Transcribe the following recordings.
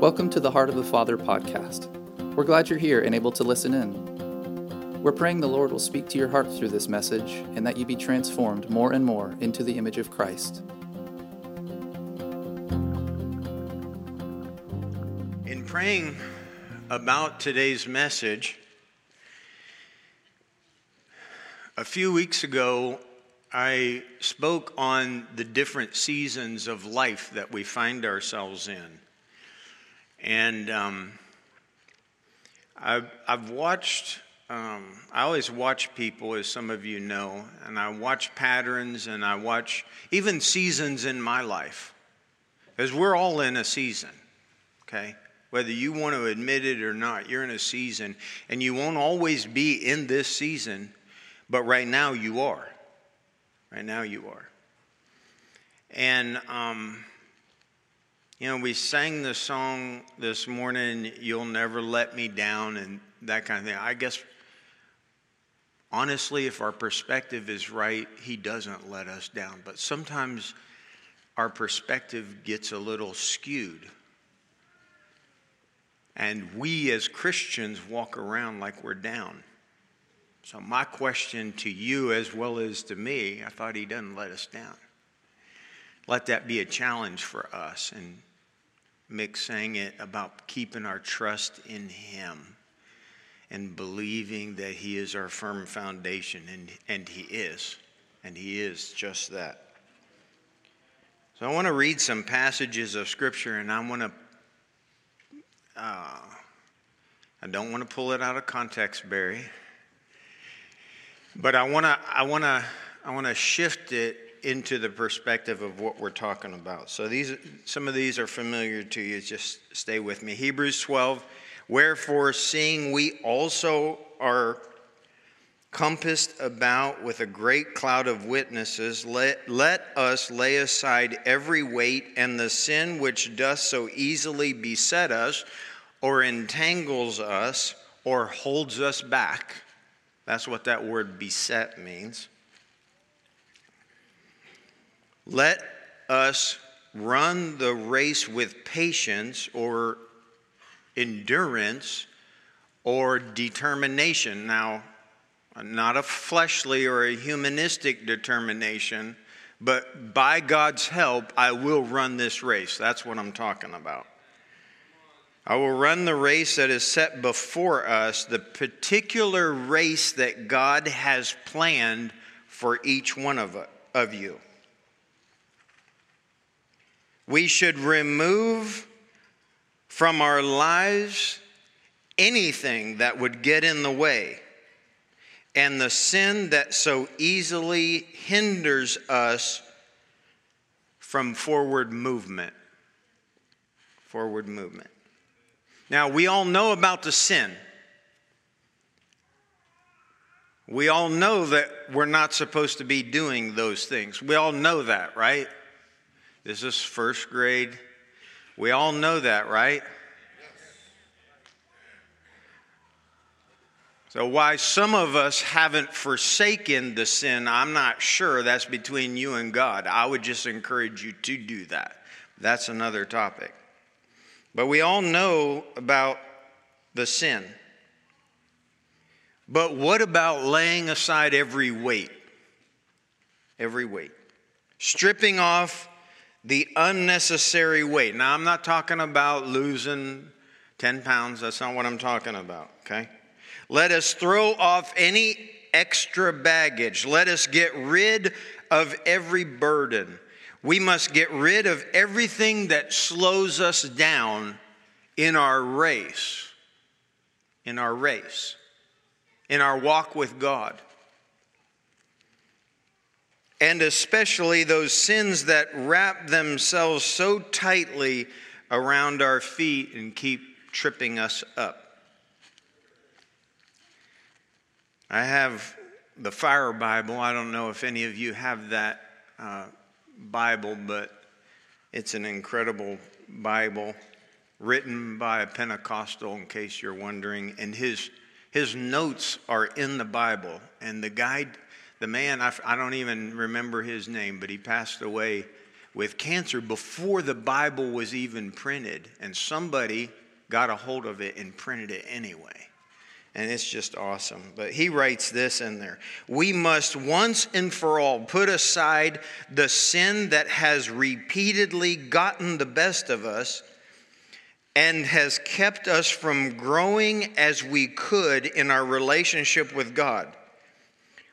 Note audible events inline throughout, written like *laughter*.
Welcome to the Heart of the Father podcast. We're glad you're here and able to listen in. We're praying the Lord will speak to your heart through this message and that you be transformed more and more into the image of Christ. In praying about today's message, a few weeks ago, I spoke on the different seasons of life that we find ourselves in. And um, I've, I've watched, um, I always watch people, as some of you know, and I watch patterns and I watch even seasons in my life. Because we're all in a season, okay? Whether you want to admit it or not, you're in a season, and you won't always be in this season, but right now you are. Right now you are. And, um, you know, we sang the song this morning, You'll Never Let Me Down, and that kind of thing. I guess, honestly, if our perspective is right, He doesn't let us down. But sometimes our perspective gets a little skewed. And we as Christians walk around like we're down. So, my question to you as well as to me, I thought he doesn't let us down. Let that be a challenge for us. And Mick sang it about keeping our trust in him and believing that he is our firm foundation. And, and he is. And he is just that. So, I want to read some passages of Scripture and I want to. Uh, I don't want to pull it out of context, Barry. But I want to I want to I want to shift it into the perspective of what we're talking about. So these some of these are familiar to you. Just stay with me. Hebrews 12. Wherefore, seeing we also are compassed about with a great cloud of witnesses, let, let us lay aside every weight and the sin which doth so easily beset us, or entangles us, or holds us back that's what that word beset means. Let us run the race with patience or endurance or determination. Now, not a fleshly or a humanistic determination, but by God's help, I will run this race. That's what I'm talking about. I will run the race that is set before us, the particular race that God has planned for each one of, of you. We should remove from our lives anything that would get in the way and the sin that so easily hinders us from forward movement. Forward movement. Now, we all know about the sin. We all know that we're not supposed to be doing those things. We all know that, right? This is first grade. We all know that, right? So, why some of us haven't forsaken the sin, I'm not sure. That's between you and God. I would just encourage you to do that. That's another topic. But we all know about the sin. But what about laying aside every weight? Every weight. Stripping off the unnecessary weight. Now, I'm not talking about losing 10 pounds. That's not what I'm talking about, okay? Let us throw off any extra baggage. Let us get rid of every burden. We must get rid of everything that slows us down in our race, in our race, in our walk with God. And especially those sins that wrap themselves so tightly around our feet and keep tripping us up. I have the Fire Bible. I don't know if any of you have that. Uh, Bible, but it's an incredible Bible written by a Pentecostal, in case you're wondering. And his, his notes are in the Bible. And the guy, the man, I, I don't even remember his name, but he passed away with cancer before the Bible was even printed, and somebody got a hold of it and printed it anyway. And it's just awesome. But he writes this in there We must once and for all put aside the sin that has repeatedly gotten the best of us and has kept us from growing as we could in our relationship with God.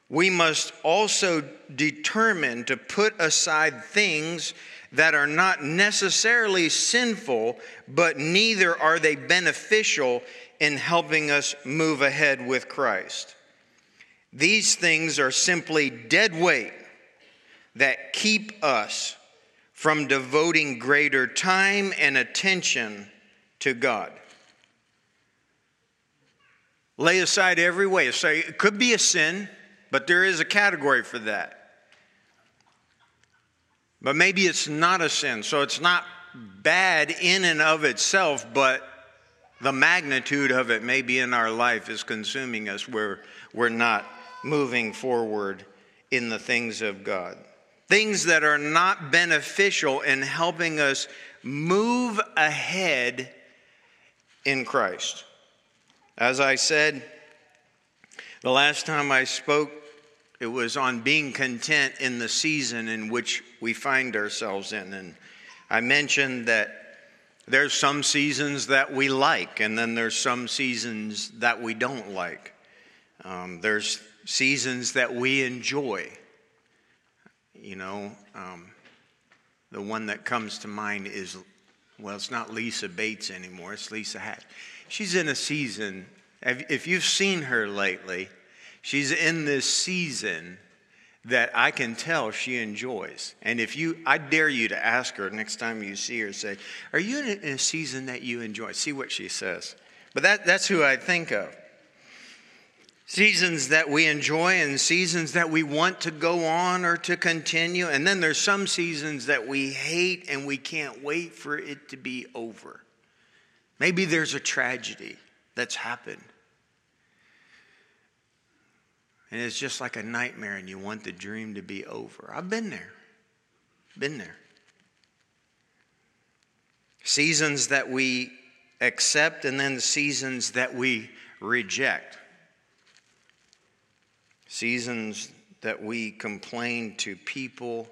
We must also determine to put aside things that are not necessarily sinful, but neither are they beneficial in helping us move ahead with Christ. These things are simply dead weight that keep us from devoting greater time and attention to God. Lay aside every way. So it could be a sin, but there is a category for that. But maybe it's not a sin, so it's not bad in and of itself, but the magnitude of it maybe in our life is consuming us where we're not moving forward in the things of God. Things that are not beneficial in helping us move ahead in Christ. As I said, the last time I spoke, it was on being content in the season in which we find ourselves in. And I mentioned that there's some seasons that we like, and then there's some seasons that we don't like. Um, there's seasons that we enjoy. You know, um, the one that comes to mind is well, it's not Lisa Bates anymore, it's Lisa Hatt. She's in a season, if you've seen her lately, she's in this season that I can tell she enjoys. And if you, I dare you to ask her next time you see her, say, Are you in a season that you enjoy? See what she says. But that, that's who I think of. Seasons that we enjoy and seasons that we want to go on or to continue. And then there's some seasons that we hate and we can't wait for it to be over. Maybe there's a tragedy that's happened and it's just like a nightmare and you want the dream to be over. I've been there. Been there. Seasons that we accept and then seasons that we reject. Seasons that we complain to people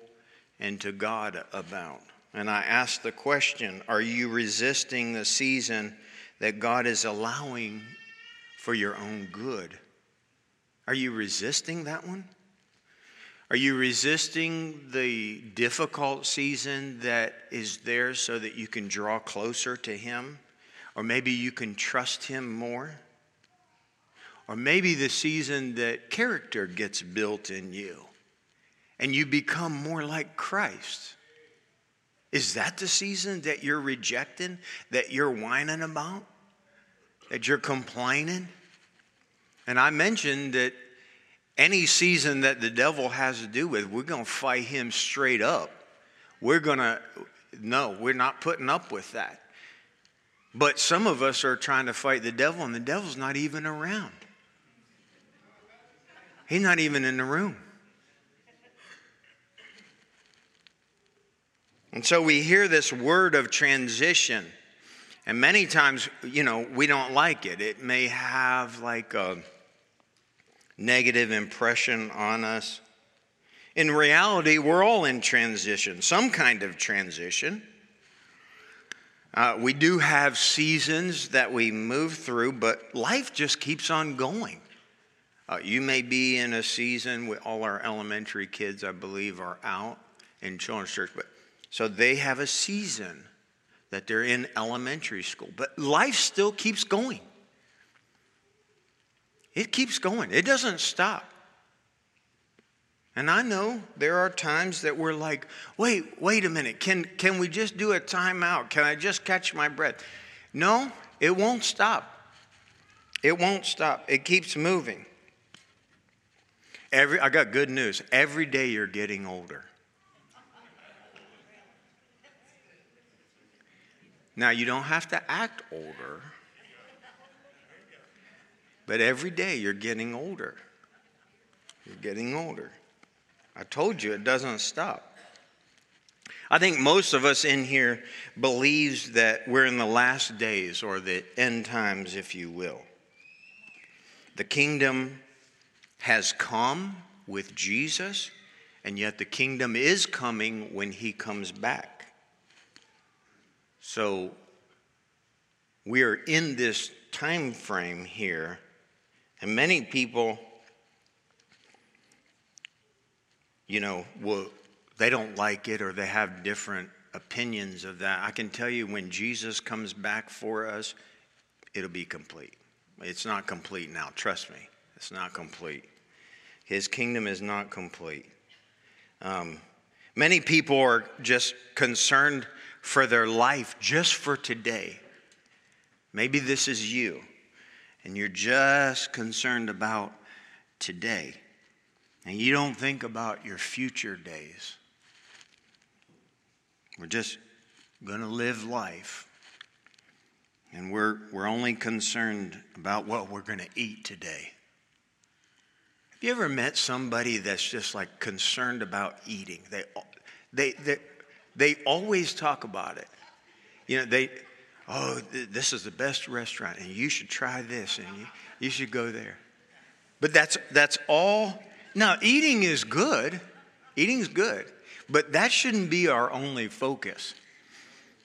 and to God about. And I ask the question Are you resisting the season that God is allowing for your own good? Are you resisting that one? Are you resisting the difficult season that is there so that you can draw closer to Him? Or maybe you can trust Him more? Or maybe the season that character gets built in you and you become more like Christ. Is that the season that you're rejecting, that you're whining about, that you're complaining? And I mentioned that any season that the devil has to do with, we're going to fight him straight up. We're going to, no, we're not putting up with that. But some of us are trying to fight the devil, and the devil's not even around. He's not even in the room. And so we hear this word of transition. And many times, you know, we don't like it. It may have like a negative impression on us. In reality, we're all in transition, some kind of transition. Uh, we do have seasons that we move through, but life just keeps on going. Uh, you may be in a season with all our elementary kids, I believe, are out in children's church, but so they have a season that they're in elementary school, but life still keeps going. It keeps going, it doesn't stop. And I know there are times that we're like, wait, wait a minute, can, can we just do a timeout? Can I just catch my breath? No, it won't stop. It won't stop. It keeps moving. Every, I got good news. Every day you're getting older. Now, you don't have to act older. But every day you're getting older. You're getting older. I told you it doesn't stop. I think most of us in here believes that we're in the last days or the end times, if you will. The kingdom has come with Jesus, and yet the kingdom is coming when he comes back. So we are in this time frame here, and many people, you know, will they don't like it or they have different opinions of that. I can tell you when Jesus comes back for us, it'll be complete. It's not complete now, trust me. It's not complete. His kingdom is not complete. Um, many people are just concerned for their life just for today. Maybe this is you, and you're just concerned about today, and you don't think about your future days. We're just going to live life. And we're, we're only concerned about what we're going to eat today. Have you ever met somebody that's just like concerned about eating? They, they, they, they always talk about it. You know, they, oh, this is the best restaurant, and you should try this, and you, you should go there. But that's, that's all. Now, eating is good. Eating's good. But that shouldn't be our only focus.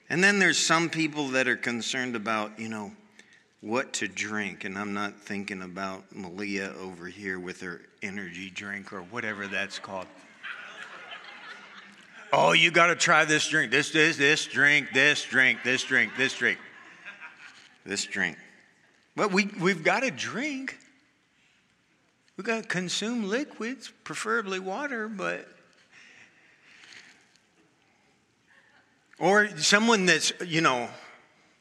And then there's some people that are concerned about, you know, what to drink. And I'm not thinking about Malia over here with her energy drink or whatever that's called. Oh, you got to try this drink. This, this, this drink, this drink, this drink, this drink, this drink. But we, we've got to drink. We've got to consume liquids, preferably water, but Or someone that's, you know,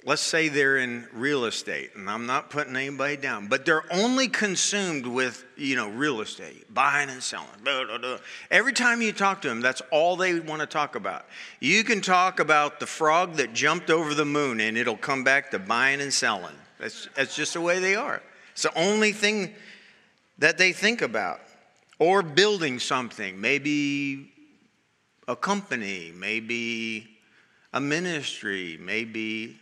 let's say they're in real estate, and I'm not putting anybody down, but they're only consumed with, you know, real estate, buying and selling. Blah, blah, blah. Every time you talk to them, that's all they want to talk about. You can talk about the frog that jumped over the moon, and it'll come back to buying and selling. That's, that's just the way they are. It's the only thing that they think about. Or building something, maybe a company, maybe a ministry, maybe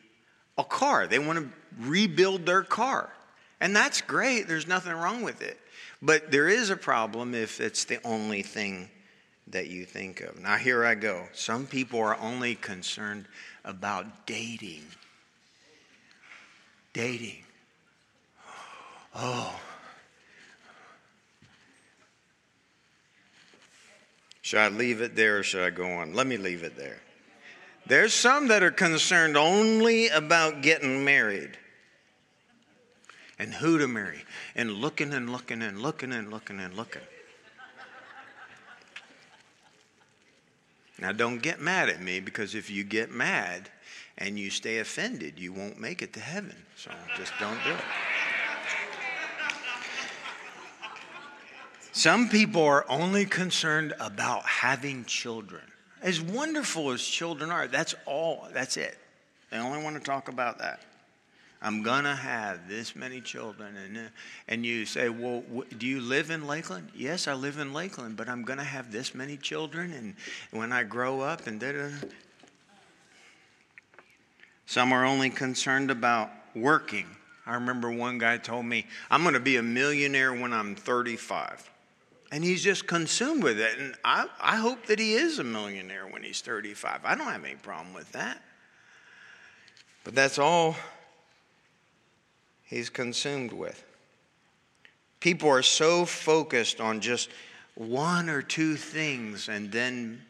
a car. They want to rebuild their car. And that's great, there's nothing wrong with it. But there is a problem if it's the only thing that you think of. Now, here I go. Some people are only concerned about dating. Dating. Oh. Should I leave it there or should I go on? Let me leave it there. There's some that are concerned only about getting married and who to marry and looking and looking and looking and looking and looking. Now, don't get mad at me because if you get mad and you stay offended, you won't make it to heaven. So just don't do it. Some people are only concerned about having children. As wonderful as children are, that's all, that's it. They only want to talk about that. I'm going to have this many children. And, uh, and you say, Well, do you live in Lakeland? Yes, I live in Lakeland, but I'm going to have this many children. And when I grow up, and da da. Some are only concerned about working. I remember one guy told me, I'm going to be a millionaire when I'm 35. And he's just consumed with it. And I, I hope that he is a millionaire when he's 35. I don't have any problem with that. But that's all he's consumed with. People are so focused on just one or two things, and then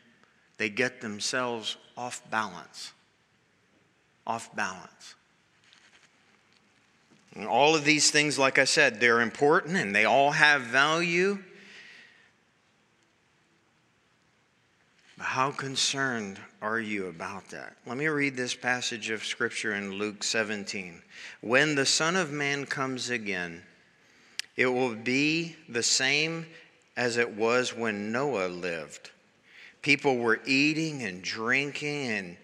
they get themselves off balance. Off balance. And all of these things, like I said, they're important and they all have value. How concerned are you about that? Let me read this passage of scripture in Luke 17. When the Son of Man comes again, it will be the same as it was when Noah lived. People were eating and drinking and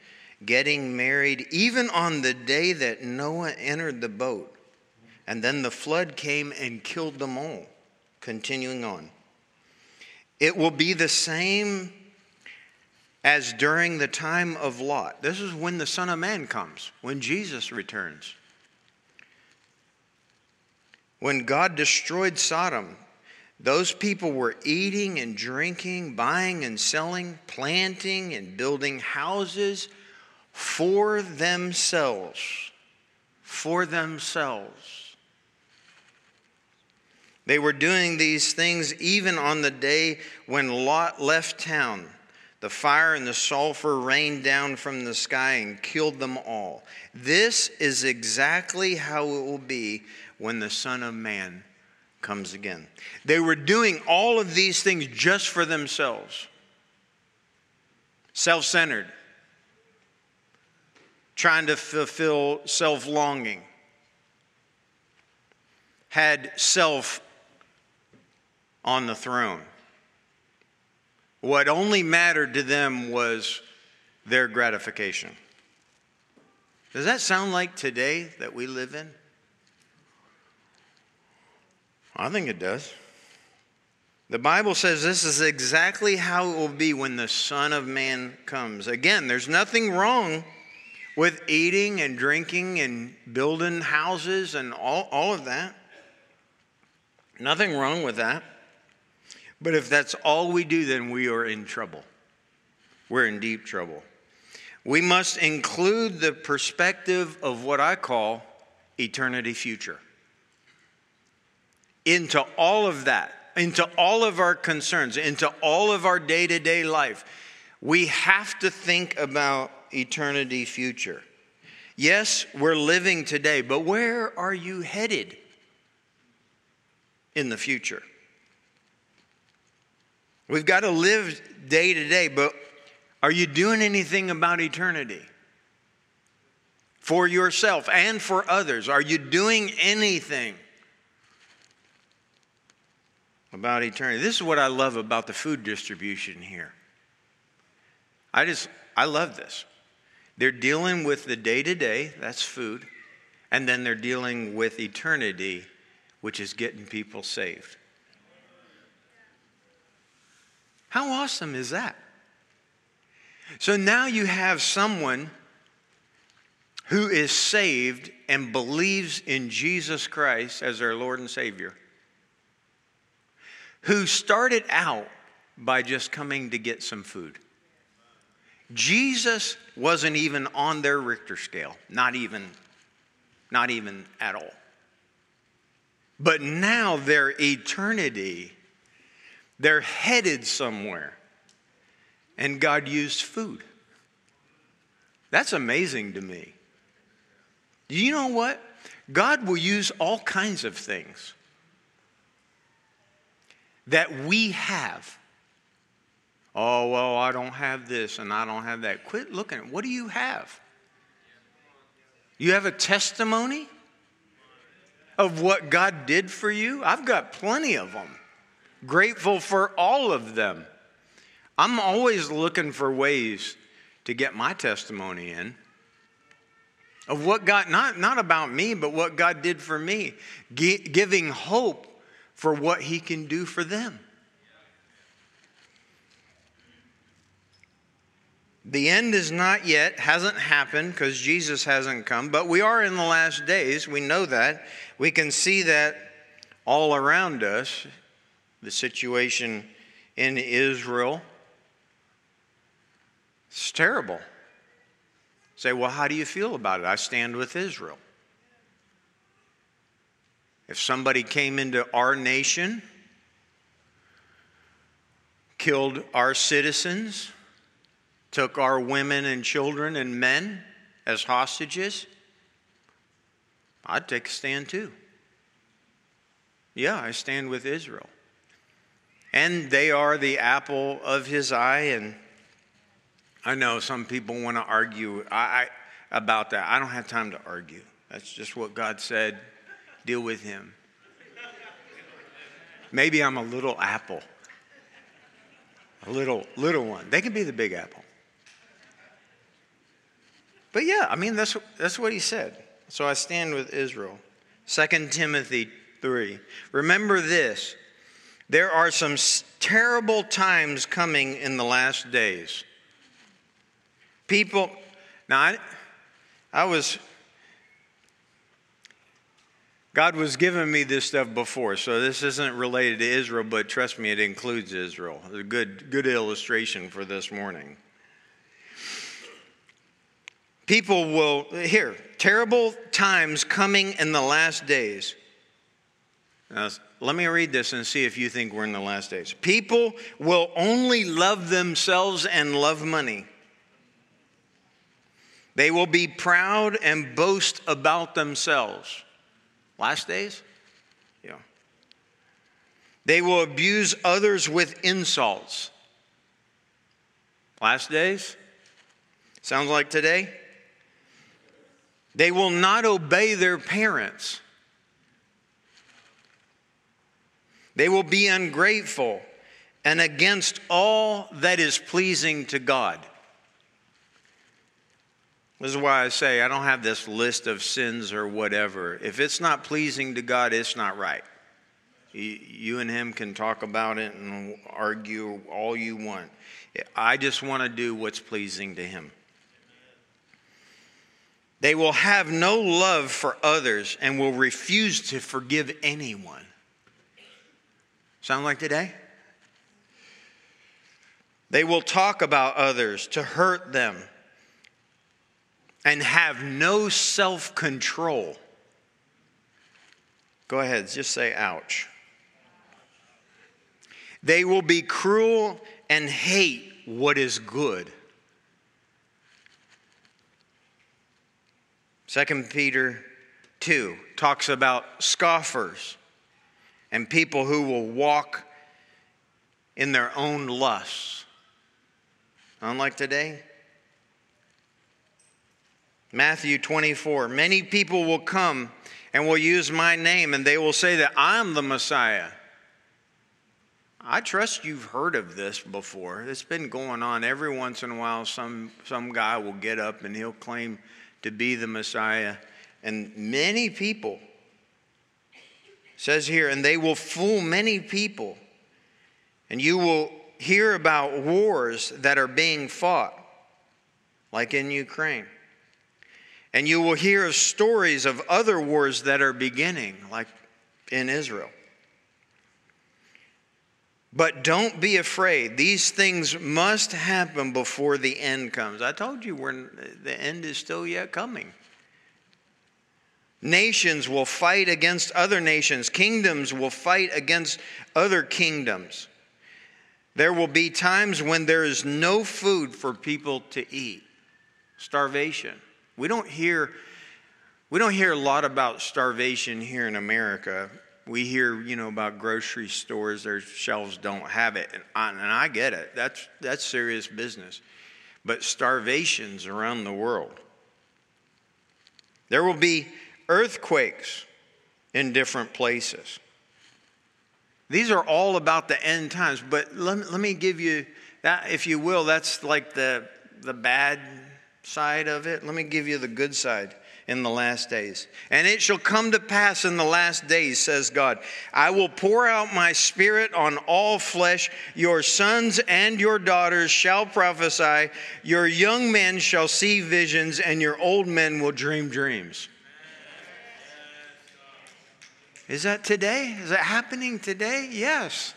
getting married, even on the day that Noah entered the boat. And then the flood came and killed them all. Continuing on. It will be the same as during the time of Lot. This is when the Son of Man comes, when Jesus returns. When God destroyed Sodom, those people were eating and drinking, buying and selling, planting and building houses for themselves. For themselves. They were doing these things even on the day when Lot left town. The fire and the sulfur rained down from the sky and killed them all. This is exactly how it will be when the Son of Man comes again. They were doing all of these things just for themselves, self centered, trying to fulfill self longing, had self on the throne. What only mattered to them was their gratification. Does that sound like today that we live in? I think it does. The Bible says this is exactly how it will be when the Son of Man comes. Again, there's nothing wrong with eating and drinking and building houses and all, all of that. Nothing wrong with that. But if that's all we do, then we are in trouble. We're in deep trouble. We must include the perspective of what I call eternity future into all of that, into all of our concerns, into all of our day to day life. We have to think about eternity future. Yes, we're living today, but where are you headed in the future? We've got to live day to day, but are you doing anything about eternity? For yourself and for others? Are you doing anything? about eternity. This is what I love about the food distribution here. I just, I love this. They're dealing with the day to day, that's food, and then they're dealing with eternity, which is getting people saved. How awesome is that? So now you have someone who is saved and believes in Jesus Christ as their Lord and Savior who started out by just coming to get some food. Jesus wasn't even on their Richter scale, not even, not even at all. But now their eternity, they're headed somewhere. And God used food. That's amazing to me. You know what? God will use all kinds of things that we have. Oh, well, I don't have this and I don't have that. Quit looking at what do you have? You have a testimony of what God did for you? I've got plenty of them. Grateful for all of them. I'm always looking for ways to get my testimony in of what God, not, not about me, but what God did for me, G- giving hope for what he can do for them. The end is not yet, hasn't happened because Jesus hasn't come, but we are in the last days. We know that. We can see that all around us. The situation in Israel. It's terrible. Say, well, how do you feel about it? I stand with Israel. If somebody came into our nation, killed our citizens, took our women and children and men as hostages, I'd take a stand too. Yeah, I stand with Israel. And they are the apple of his eye. And I know some people want to argue I, I, about that. I don't have time to argue. That's just what God said deal with him. Maybe I'm a little apple. A little little one. They can be the big apple. But yeah, I mean that's that's what he said. So I stand with Israel. 2 Timothy 3. Remember this. There are some terrible times coming in the last days. People, now I, I was, God was giving me this stuff before, so this isn't related to Israel, but trust me, it includes Israel. A good, good illustration for this morning. People will, here, terrible times coming in the last days. Now, let me read this and see if you think we're in the last days. People will only love themselves and love money. They will be proud and boast about themselves. Last days? Yeah. They will abuse others with insults. Last days? Sounds like today? They will not obey their parents. They will be ungrateful and against all that is pleasing to God. This is why I say I don't have this list of sins or whatever. If it's not pleasing to God, it's not right. You and him can talk about it and argue all you want. I just want to do what's pleasing to him. They will have no love for others and will refuse to forgive anyone. Sound like today? They will talk about others to hurt them and have no self control. Go ahead, just say ouch. They will be cruel and hate what is good. 2 Peter 2 talks about scoffers and people who will walk in their own lusts. Unlike today, Matthew 24. Many people will come and will use my name, and they will say that I'm the Messiah. I trust you've heard of this before. It's been going on every once in a while. Some, some guy will get up and he'll claim to be the Messiah. And many people, says here, and they will fool many people. And you will hear about wars that are being fought, like in Ukraine. And you will hear of stories of other wars that are beginning, like in Israel. But don't be afraid. These things must happen before the end comes. I told you the end is still yet coming. Nations will fight against other nations, kingdoms will fight against other kingdoms. There will be times when there is no food for people to eat, starvation. We don't hear we don't hear a lot about starvation here in America. We hear, you know, about grocery stores, their shelves don't have it, and I, and I get it. That's that's serious business. But starvations around the world. There will be earthquakes in different places. These are all about the end times, but let, let me give you that, if you will, that's like the, the bad side of it. Let me give you the good side in the last days. And it shall come to pass in the last days, says God, I will pour out my spirit on all flesh. Your sons and your daughters shall prophesy. Your young men shall see visions, and your old men will dream dreams. Is that today? Is that happening today? Yes.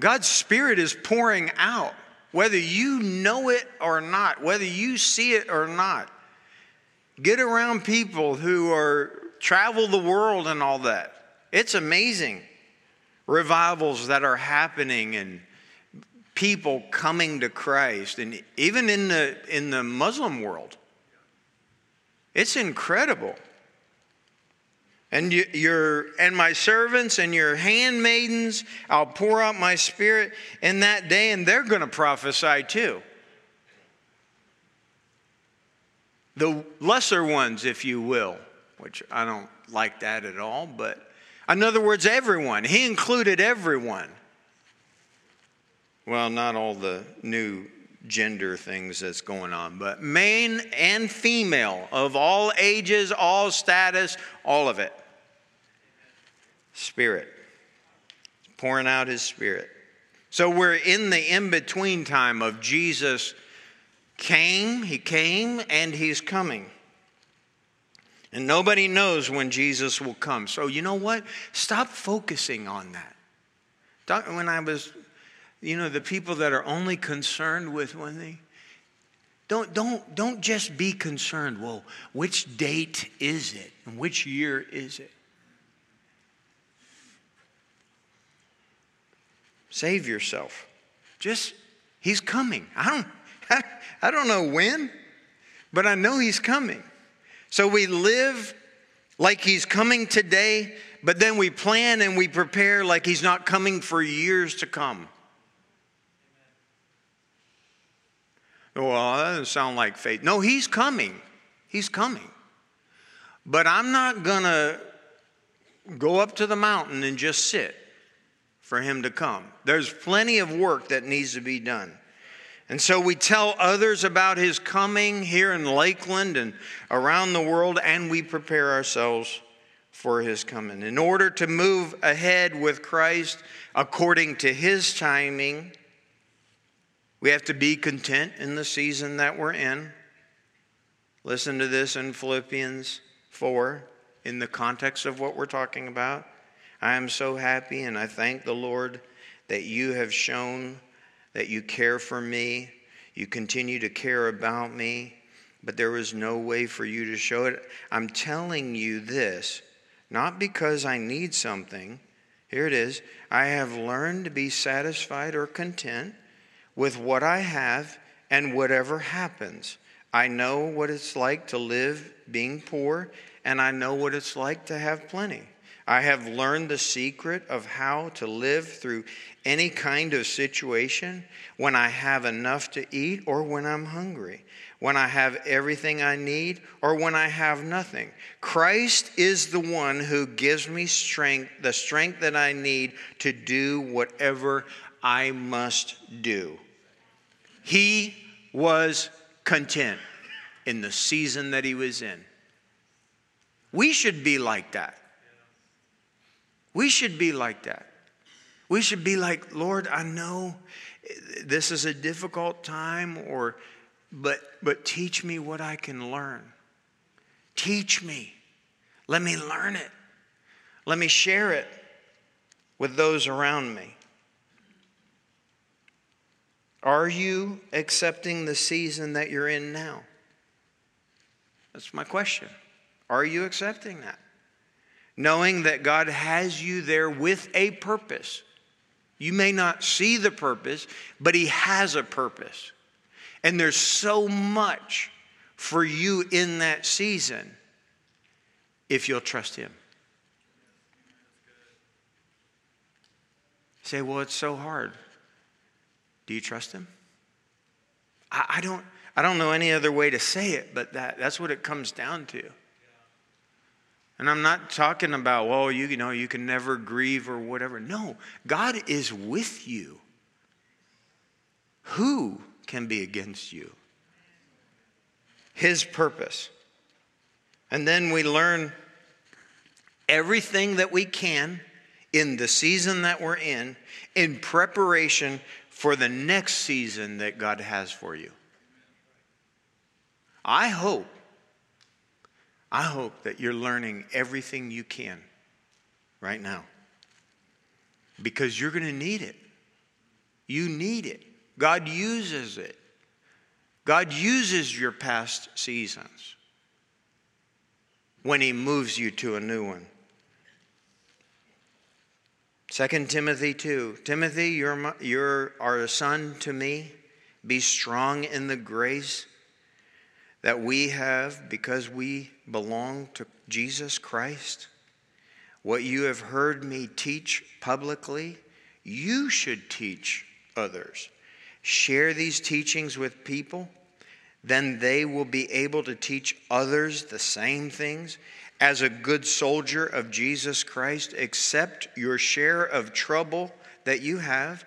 God's Spirit is pouring out whether you know it or not, whether you see it or not. Get around people who are travel the world and all that. It's amazing. Revivals that are happening and people coming to Christ and even in the in the Muslim world. It's incredible and your and my servants and your handmaidens i'll pour out my spirit in that day and they're going to prophesy too. The lesser ones if you will which i don't like that at all but in other words everyone. He included everyone. Well not all the new gender things that's going on but male and female of all ages all status all of it Spirit. pouring out His Spirit. So we're in the in between time of Jesus came, he came, and he's coming. And nobody knows when Jesus will come. So, you know what? Stop focusing on that. When I was, you know, the people that are only concerned with when they, don't, don't, don't just be concerned, well, which date is it? And which year is it? Save yourself. Just, he's coming. I don't, *laughs* I don't know when, but I know he's coming. So we live like he's coming today, but then we plan and we prepare like he's not coming for years to come. Well, that doesn't sound like faith. No, he's coming. He's coming. But I'm not going to go up to the mountain and just sit for him to come. There's plenty of work that needs to be done. And so we tell others about his coming here in Lakeland and around the world, and we prepare ourselves for his coming. In order to move ahead with Christ according to his timing, we have to be content in the season that we're in. Listen to this in Philippians 4 in the context of what we're talking about. I am so happy and I thank the Lord that you have shown that you care for me. You continue to care about me, but there was no way for you to show it. I'm telling you this, not because I need something. Here it is I have learned to be satisfied or content with what I have and whatever happens. I know what it's like to live being poor, and I know what it's like to have plenty. I have learned the secret of how to live through any kind of situation when I have enough to eat or when I'm hungry, when I have everything I need or when I have nothing. Christ is the one who gives me strength, the strength that I need to do whatever I must do. He was content in the season that he was in. We should be like that. We should be like that. We should be like, Lord, I know this is a difficult time or but but teach me what I can learn. Teach me. Let me learn it. Let me share it with those around me. Are you accepting the season that you're in now? That's my question. Are you accepting that? Knowing that God has you there with a purpose. You may not see the purpose, but He has a purpose. And there's so much for you in that season if you'll trust Him. say, well, it's so hard. Do you trust Him? I, I, don't, I don't know any other way to say it, but that, that's what it comes down to. And I'm not talking about, well, you, you know, you can never grieve or whatever. No, God is with you. Who can be against you? His purpose. And then we learn everything that we can in the season that we're in in preparation for the next season that God has for you. I hope I hope that you're learning everything you can right now because you're going to need it. You need it. God uses it. God uses your past seasons when He moves you to a new one. 2 Timothy 2 Timothy, you're, you're a son to me. Be strong in the grace that we have because we belong to Jesus Christ. What you have heard me teach publicly, you should teach others. Share these teachings with people, then they will be able to teach others the same things. As a good soldier of Jesus Christ, accept your share of trouble that you have.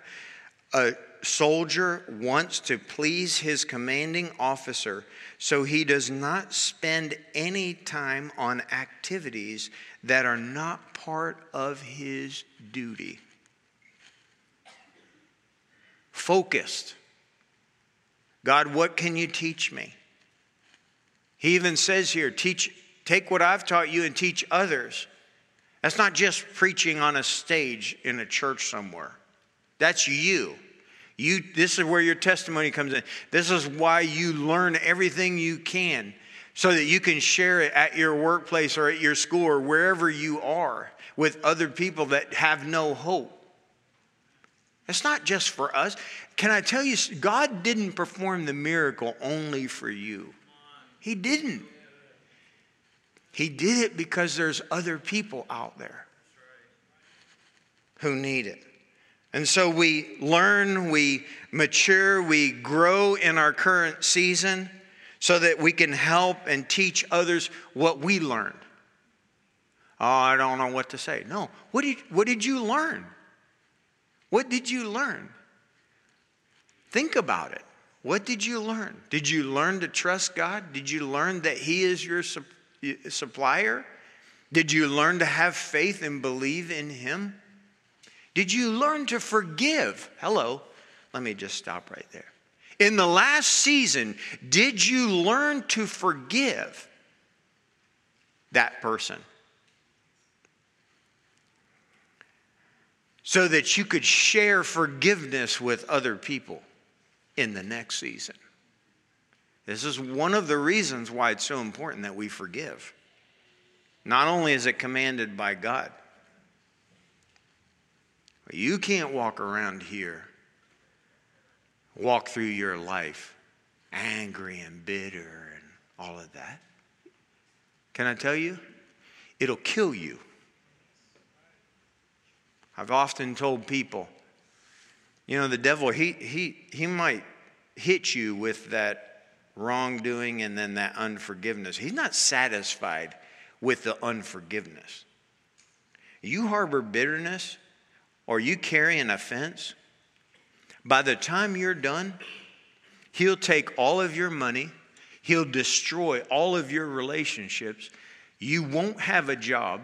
Soldier wants to please his commanding officer, so he does not spend any time on activities that are not part of his duty. Focused. God, what can you teach me? He even says here, teach, take what I've taught you and teach others. That's not just preaching on a stage in a church somewhere. That's you. You this is where your testimony comes in. This is why you learn everything you can so that you can share it at your workplace or at your school or wherever you are with other people that have no hope. It's not just for us. Can I tell you, God didn't perform the miracle only for you. He didn't. He did it because there's other people out there who need it. And so we learn, we mature, we grow in our current season so that we can help and teach others what we learned. Oh, I don't know what to say. No. What did, what did you learn? What did you learn? Think about it. What did you learn? Did you learn to trust God? Did you learn that He is your supplier? Did you learn to have faith and believe in Him? Did you learn to forgive? Hello, let me just stop right there. In the last season, did you learn to forgive that person? So that you could share forgiveness with other people in the next season. This is one of the reasons why it's so important that we forgive. Not only is it commanded by God, you can't walk around here, walk through your life angry and bitter and all of that. Can I tell you? It'll kill you. I've often told people, you know, the devil, he, he, he might hit you with that wrongdoing and then that unforgiveness. He's not satisfied with the unforgiveness. You harbor bitterness, or you carry an offense, by the time you're done, he'll take all of your money, he'll destroy all of your relationships. You won't have a job.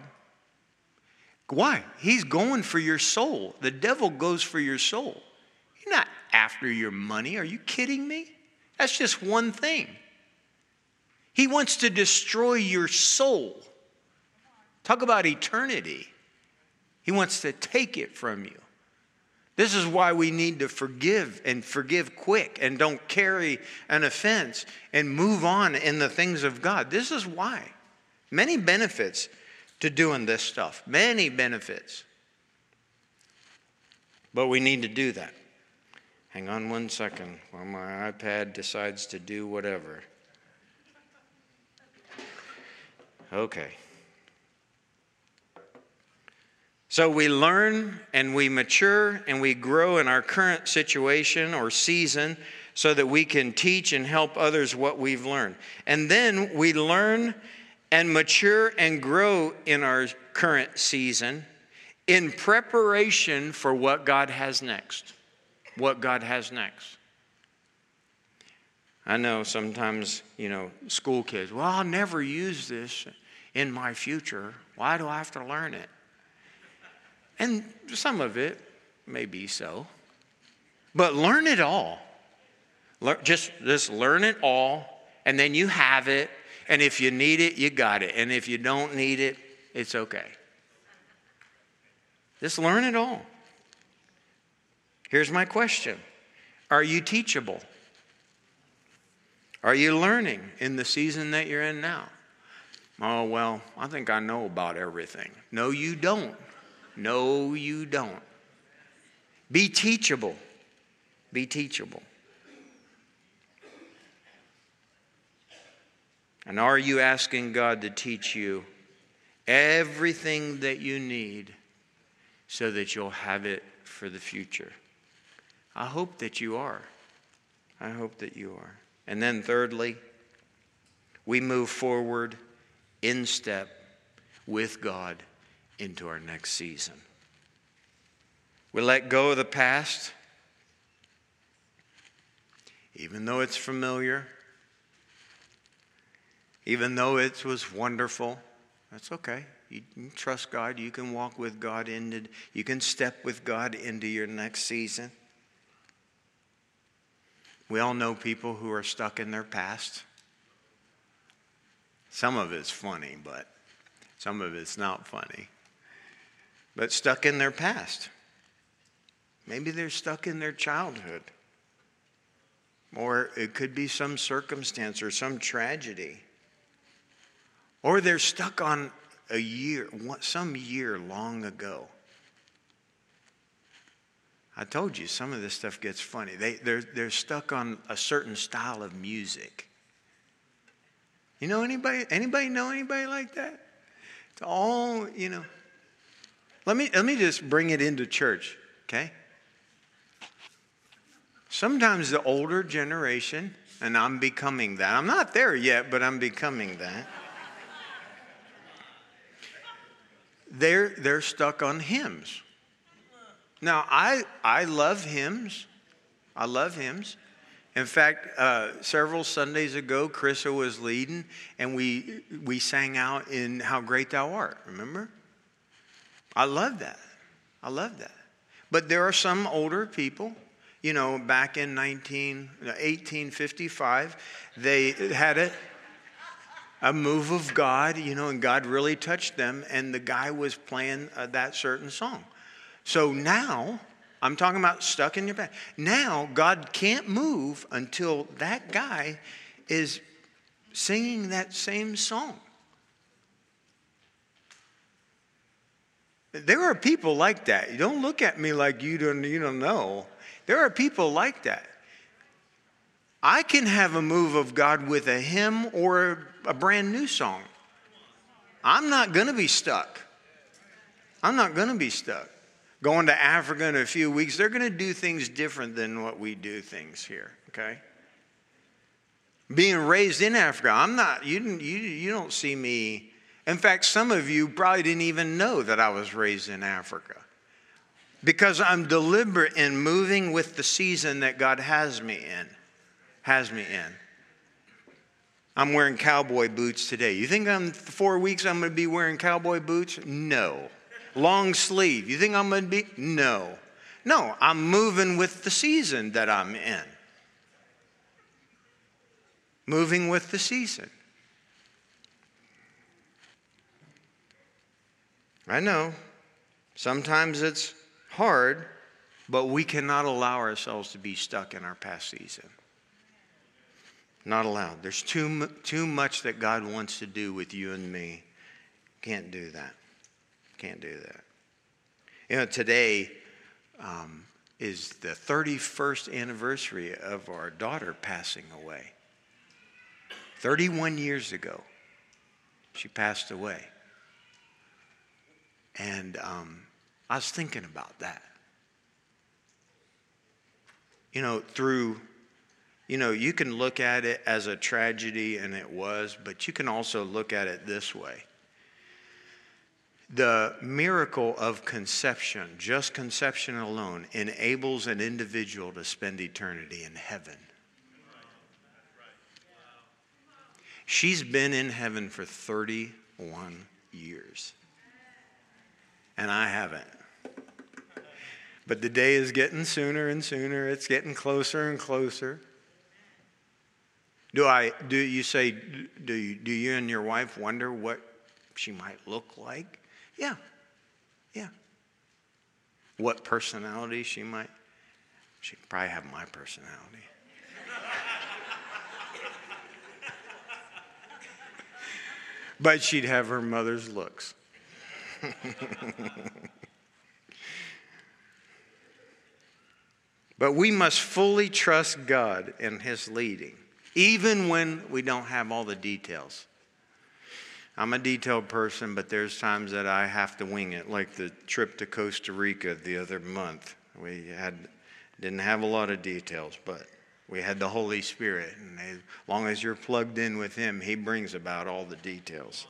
Why? He's going for your soul. The devil goes for your soul. You're not after your money. Are you kidding me? That's just one thing. He wants to destroy your soul. Talk about eternity. He wants to take it from you. This is why we need to forgive and forgive quick and don't carry an offense and move on in the things of God. This is why. Many benefits to doing this stuff, many benefits. But we need to do that. Hang on one second while my iPad decides to do whatever. Okay. So we learn and we mature and we grow in our current situation or season so that we can teach and help others what we've learned. And then we learn and mature and grow in our current season in preparation for what God has next. What God has next. I know sometimes, you know, school kids, well, I'll never use this in my future. Why do I have to learn it? And some of it may be so. But learn it all. Just, just learn it all, and then you have it. And if you need it, you got it. And if you don't need it, it's okay. Just learn it all. Here's my question Are you teachable? Are you learning in the season that you're in now? Oh, well, I think I know about everything. No, you don't. No, you don't. Be teachable. Be teachable. And are you asking God to teach you everything that you need so that you'll have it for the future? I hope that you are. I hope that you are. And then, thirdly, we move forward in step with God into our next season. We let go of the past, even though it's familiar, even though it was wonderful. That's okay. You can trust God. You can walk with God into, you can step with God into your next season. We all know people who are stuck in their past. Some of it's funny, but some of it's not funny. But stuck in their past. Maybe they're stuck in their childhood. Or it could be some circumstance or some tragedy. Or they're stuck on a year, some year long ago. I told you some of this stuff gets funny. They, they're, they're stuck on a certain style of music. You know anybody? Anybody know anybody like that? It's all, you know. Let me, let me just bring it into church, okay? Sometimes the older generation, and I'm becoming that. I'm not there yet, but I'm becoming that. they're, they're stuck on hymns. Now, I, I love hymns. I love hymns. In fact, uh, several Sundays ago, Carissa was leading, and we, we sang out in How Great Thou Art, remember? I love that. I love that. But there are some older people you know, back in 19, 1855, they had it, a move of God, you know, and God really touched them, and the guy was playing uh, that certain song. So now, I'm talking about stuck in your back. Now, God can't move until that guy is singing that same song. There are people like that. You don't look at me like you don't, you don't know. There are people like that. I can have a move of God with a hymn or a brand new song. I'm not going to be stuck. I'm not going to be stuck. Going to Africa in a few weeks, they're going to do things different than what we do things here, okay? Being raised in Africa, I'm not, you, you, you don't see me. In fact, some of you probably didn't even know that I was raised in Africa because I'm deliberate in moving with the season that God has me in. Has me in. I'm wearing cowboy boots today. You think I'm four weeks I'm going to be wearing cowboy boots? No. Long sleeve. You think I'm going to be? No. No, I'm moving with the season that I'm in. Moving with the season. I know. Sometimes it's hard, but we cannot allow ourselves to be stuck in our past season. Not allowed. There's too, too much that God wants to do with you and me. Can't do that. Can't do that. You know, today um, is the 31st anniversary of our daughter passing away. 31 years ago, she passed away. And um, I was thinking about that. You know, through, you know, you can look at it as a tragedy, and it was, but you can also look at it this way. The miracle of conception, just conception alone, enables an individual to spend eternity in heaven. She's been in heaven for 31 years, and I haven't. But the day is getting sooner and sooner. It's getting closer and closer. Do I do you say do you, do you and your wife wonder what she might look like? Yeah. Yeah. What personality she might she probably have my personality. *laughs* but she'd have her mother's looks. *laughs* But we must fully trust God in His leading, even when we don't have all the details. I'm a detailed person, but there's times that I have to wing it, like the trip to Costa Rica the other month. We had didn't have a lot of details, but we had the Holy Spirit, and as long as you're plugged in with Him, He brings about all the details.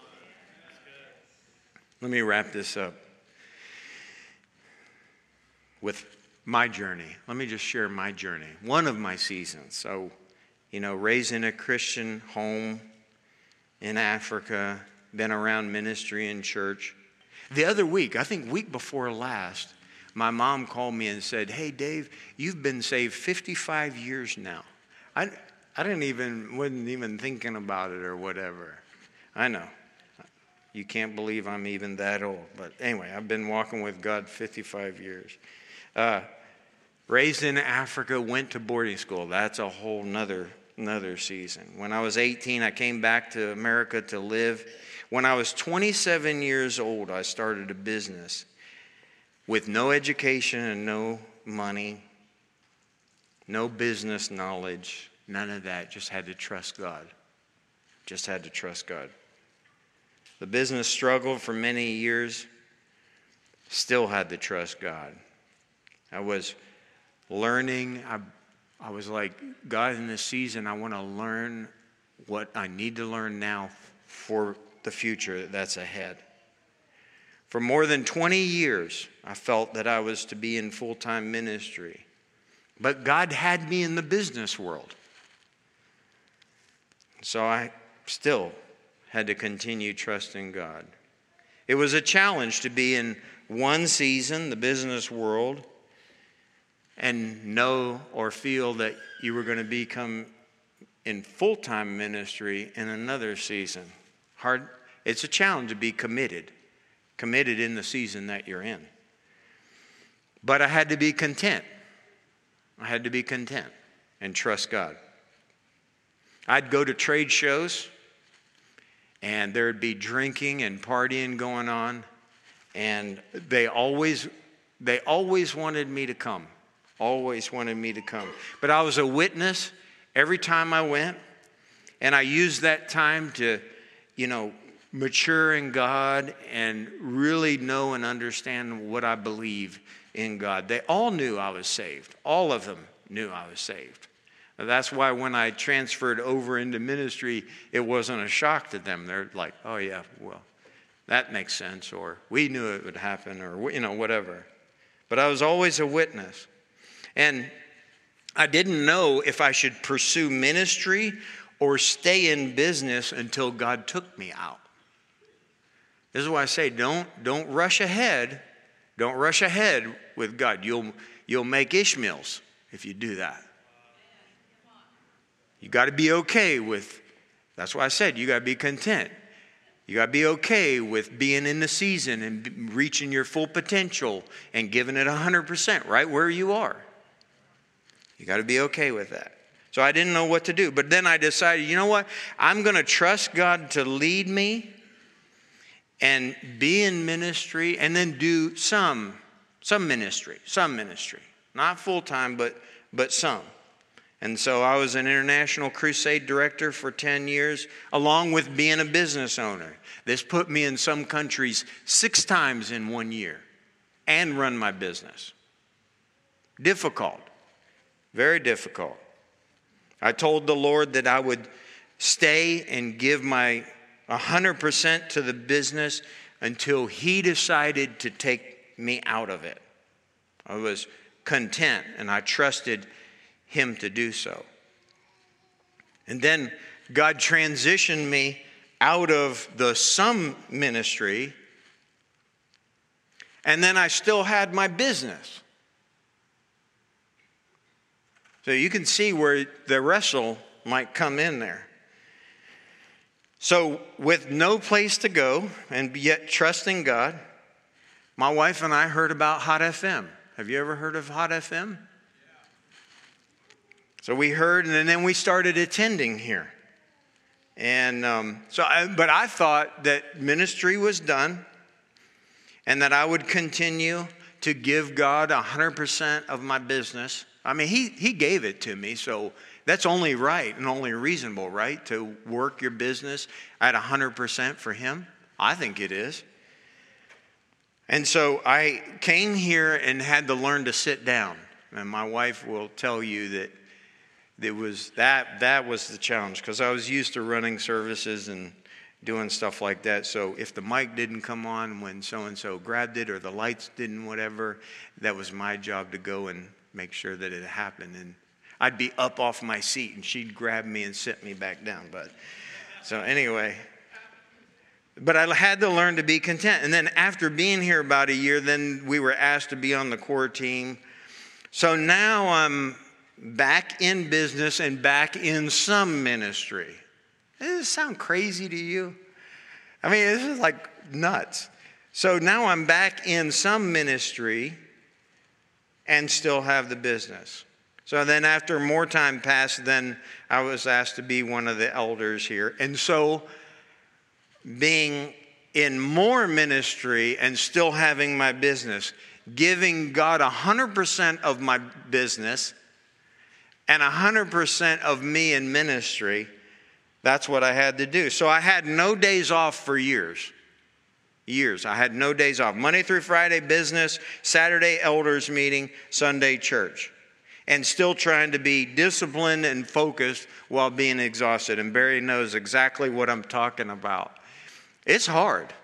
Let me wrap this up with my journey. Let me just share my journey, one of my seasons. So, you know, raised in a Christian home in Africa, been around ministry and church. The other week, I think week before last, my mom called me and said, Hey, Dave, you've been saved 55 years now. I, I didn't even, wasn't even thinking about it or whatever. I know. You can't believe I'm even that old. But anyway, I've been walking with God 55 years. Uh, raised in Africa, went to boarding school. That's a whole nother, another season. When I was 18, I came back to America to live. When I was 27 years old, I started a business with no education and no money, no business knowledge, none of that. Just had to trust God. Just had to trust God. The business struggled for many years, still had to trust God. I was learning. I, I was like, God, in this season, I want to learn what I need to learn now for the future that's ahead. For more than 20 years, I felt that I was to be in full time ministry. But God had me in the business world. So I still had to continue trusting God. It was a challenge to be in one season, the business world, and know or feel that you were going to become in full time ministry in another season. Hard, it's a challenge to be committed, committed in the season that you're in. But I had to be content. I had to be content and trust God. I'd go to trade shows and there'd be drinking and partying going on and they always they always wanted me to come always wanted me to come. But i was a witness every time i went and i used that time to you know mature in god and really know and understand what i believe in god. They all knew i was saved. All of them knew i was saved that's why when I transferred over into ministry, it wasn't a shock to them. They're like, oh, yeah, well, that makes sense, or we knew it would happen, or, you know, whatever. But I was always a witness. And I didn't know if I should pursue ministry or stay in business until God took me out. This is why I say don't, don't rush ahead. Don't rush ahead with God. You'll, you'll make Ishmaels if you do that. You got to be okay with, that's why I said you got to be content. You got to be okay with being in the season and reaching your full potential and giving it 100% right where you are. You got to be okay with that. So I didn't know what to do. But then I decided, you know what? I'm going to trust God to lead me and be in ministry and then do some some ministry, some ministry. Not full time, but but some. And so I was an international crusade director for 10 years, along with being a business owner. This put me in some countries six times in one year and run my business. Difficult, very difficult. I told the Lord that I would stay and give my 100% to the business until He decided to take me out of it. I was content and I trusted him to do so. And then God transitioned me out of the some ministry, and then I still had my business. So you can see where the wrestle might come in there. So, with no place to go and yet trusting God, my wife and I heard about Hot FM. Have you ever heard of Hot FM? So we heard, and then we started attending here. And um, so, I, but I thought that ministry was done and that I would continue to give God 100% of my business. I mean, he, he gave it to me, so that's only right and only reasonable, right? To work your business at 100% for Him. I think it is. And so I came here and had to learn to sit down. And my wife will tell you that it was that that was the challenge because I was used to running services and doing stuff like that. So if the mic didn't come on when so and so grabbed it or the lights didn't, whatever, that was my job to go and make sure that it happened. And I'd be up off my seat and she'd grab me and sit me back down. But so anyway, but I had to learn to be content. And then after being here about a year, then we were asked to be on the core team. So now I'm back in business and back in some ministry. Does this sound crazy to you? I mean, this is like nuts. So now I'm back in some ministry and still have the business. So then, after more time passed, then I was asked to be one of the elders here. And so, being in more ministry and still having my business, giving God 100% of my business and 100% of me in ministry, that's what I had to do. So I had no days off for years. Years. I had no days off. Monday through Friday, business, Saturday, elders meeting, Sunday, church. And still trying to be disciplined and focused while being exhausted. And Barry knows exactly what I'm talking about. It's hard.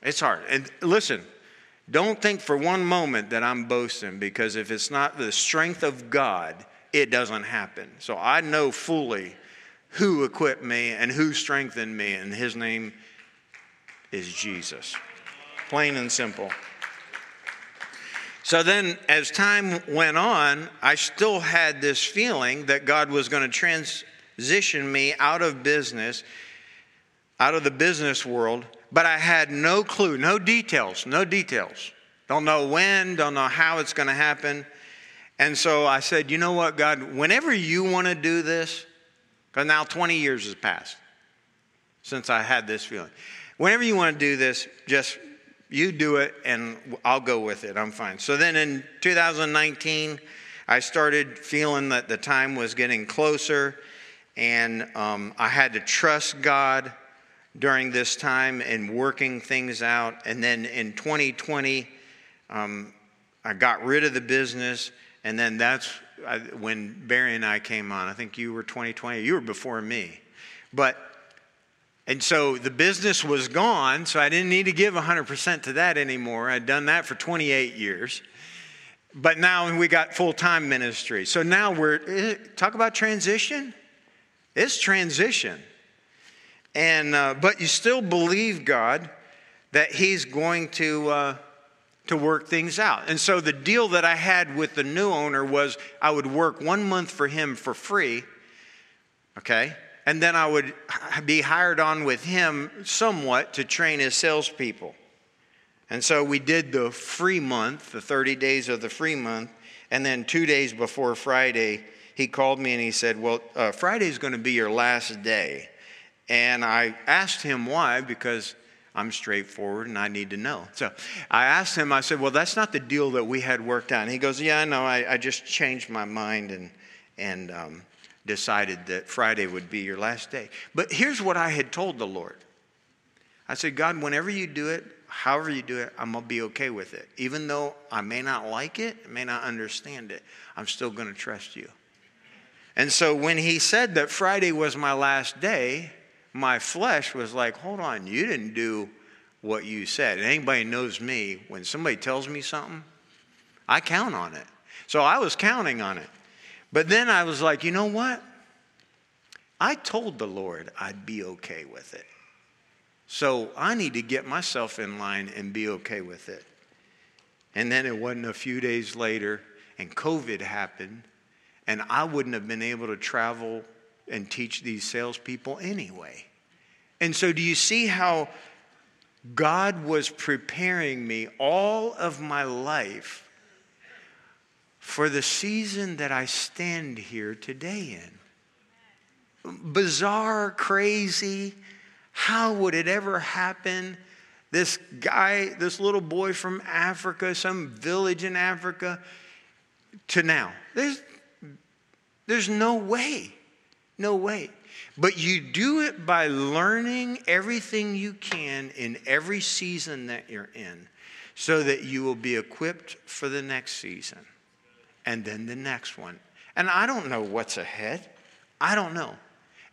It's hard. And listen, don't think for one moment that I'm boasting because if it's not the strength of God, it doesn't happen. So I know fully who equipped me and who strengthened me, and his name is Jesus. Plain and simple. So then, as time went on, I still had this feeling that God was going to transition me out of business, out of the business world, but I had no clue, no details, no details. Don't know when, don't know how it's going to happen. And so I said, you know what, God, whenever you want to do this, because now 20 years has passed since I had this feeling. Whenever you want to do this, just you do it and I'll go with it. I'm fine. So then in 2019, I started feeling that the time was getting closer and um, I had to trust God during this time and working things out. And then in 2020, um, I got rid of the business and then that's when Barry and I came on. I think you were 2020. You were before me. But, and so the business was gone, so I didn't need to give 100% to that anymore. I'd done that for 28 years. But now we got full time ministry. So now we're, eh, talk about transition. It's transition. And, uh, but you still believe God that He's going to. Uh, to work things out. And so the deal that I had with the new owner was I would work one month for him for free, okay? And then I would be hired on with him somewhat to train his salespeople. And so we did the free month, the 30 days of the free month. And then two days before Friday, he called me and he said, Well, uh, Friday's going to be your last day. And I asked him why, because I'm straightforward and I need to know. So I asked him, I said, Well, that's not the deal that we had worked out. And he goes, Yeah, know. I, I just changed my mind and, and um, decided that Friday would be your last day. But here's what I had told the Lord I said, God, whenever you do it, however you do it, I'm going to be okay with it. Even though I may not like it, may not understand it, I'm still going to trust you. And so when he said that Friday was my last day, my flesh was like, hold on, you didn't do what you said. And anybody knows me, when somebody tells me something, I count on it. So I was counting on it. But then I was like, you know what? I told the Lord I'd be okay with it. So I need to get myself in line and be okay with it. And then it wasn't a few days later, and COVID happened, and I wouldn't have been able to travel and teach these salespeople anyway. And so, do you see how God was preparing me all of my life for the season that I stand here today in? Bizarre, crazy. How would it ever happen? This guy, this little boy from Africa, some village in Africa, to now. There's, there's no way. No way. But you do it by learning everything you can in every season that you're in so that you will be equipped for the next season and then the next one. And I don't know what's ahead. I don't know.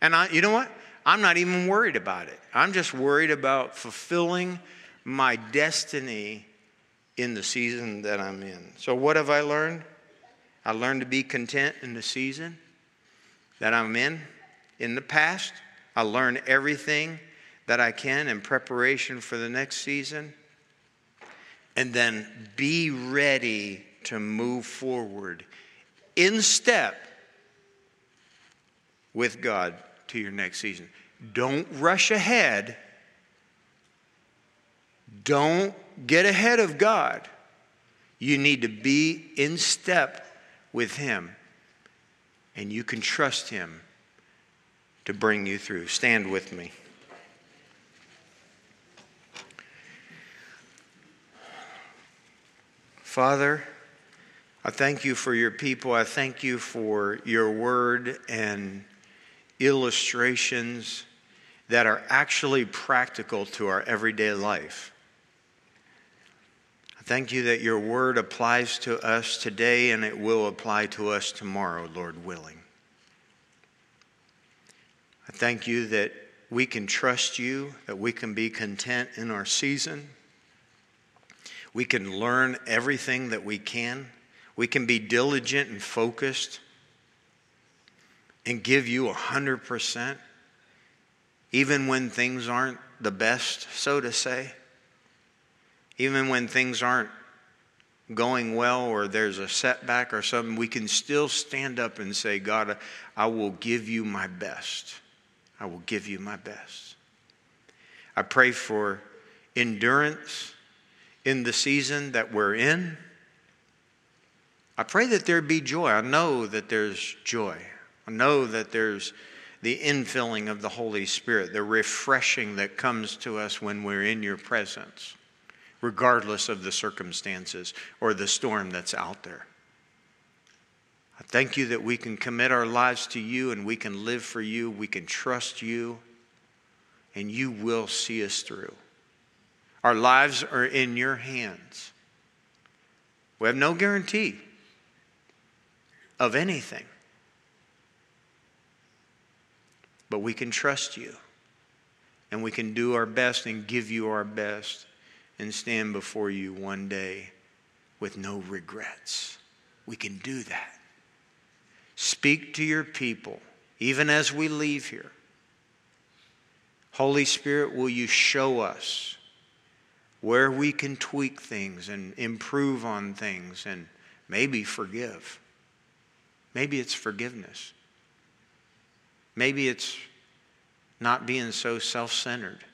And I, you know what? I'm not even worried about it. I'm just worried about fulfilling my destiny in the season that I'm in. So, what have I learned? I learned to be content in the season that I'm in. In the past, I learn everything that I can in preparation for the next season. And then be ready to move forward in step with God to your next season. Don't rush ahead. Don't get ahead of God. You need to be in step with Him, and you can trust Him to bring you through. Stand with me. Father, I thank you for your people. I thank you for your word and illustrations that are actually practical to our everyday life. Thank you that your word applies to us today and it will apply to us tomorrow, Lord willing. I thank you that we can trust you, that we can be content in our season. We can learn everything that we can. We can be diligent and focused and give you 100%, even when things aren't the best, so to say. Even when things aren't going well or there's a setback or something, we can still stand up and say, God, I will give you my best. I will give you my best. I pray for endurance in the season that we're in. I pray that there be joy. I know that there's joy. I know that there's the infilling of the Holy Spirit, the refreshing that comes to us when we're in your presence, regardless of the circumstances or the storm that's out there. I thank you that we can commit our lives to you and we can live for you, we can trust you, and you will see us through. Our lives are in your hands. We have no guarantee of anything. But we can trust you. And we can do our best and give you our best and stand before you one day with no regrets. We can do that. Speak to your people, even as we leave here. Holy Spirit, will you show us where we can tweak things and improve on things and maybe forgive? Maybe it's forgiveness. Maybe it's not being so self centered.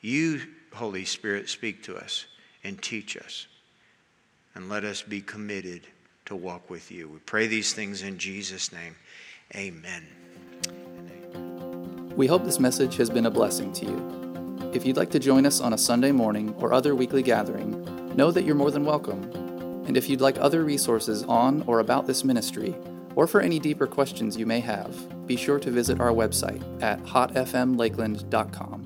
You, Holy Spirit, speak to us and teach us. And let us be committed to walk with you. We pray these things in Jesus' name. Amen. We hope this message has been a blessing to you. If you'd like to join us on a Sunday morning or other weekly gathering, know that you're more than welcome. And if you'd like other resources on or about this ministry, or for any deeper questions you may have, be sure to visit our website at hotfmlakeland.com.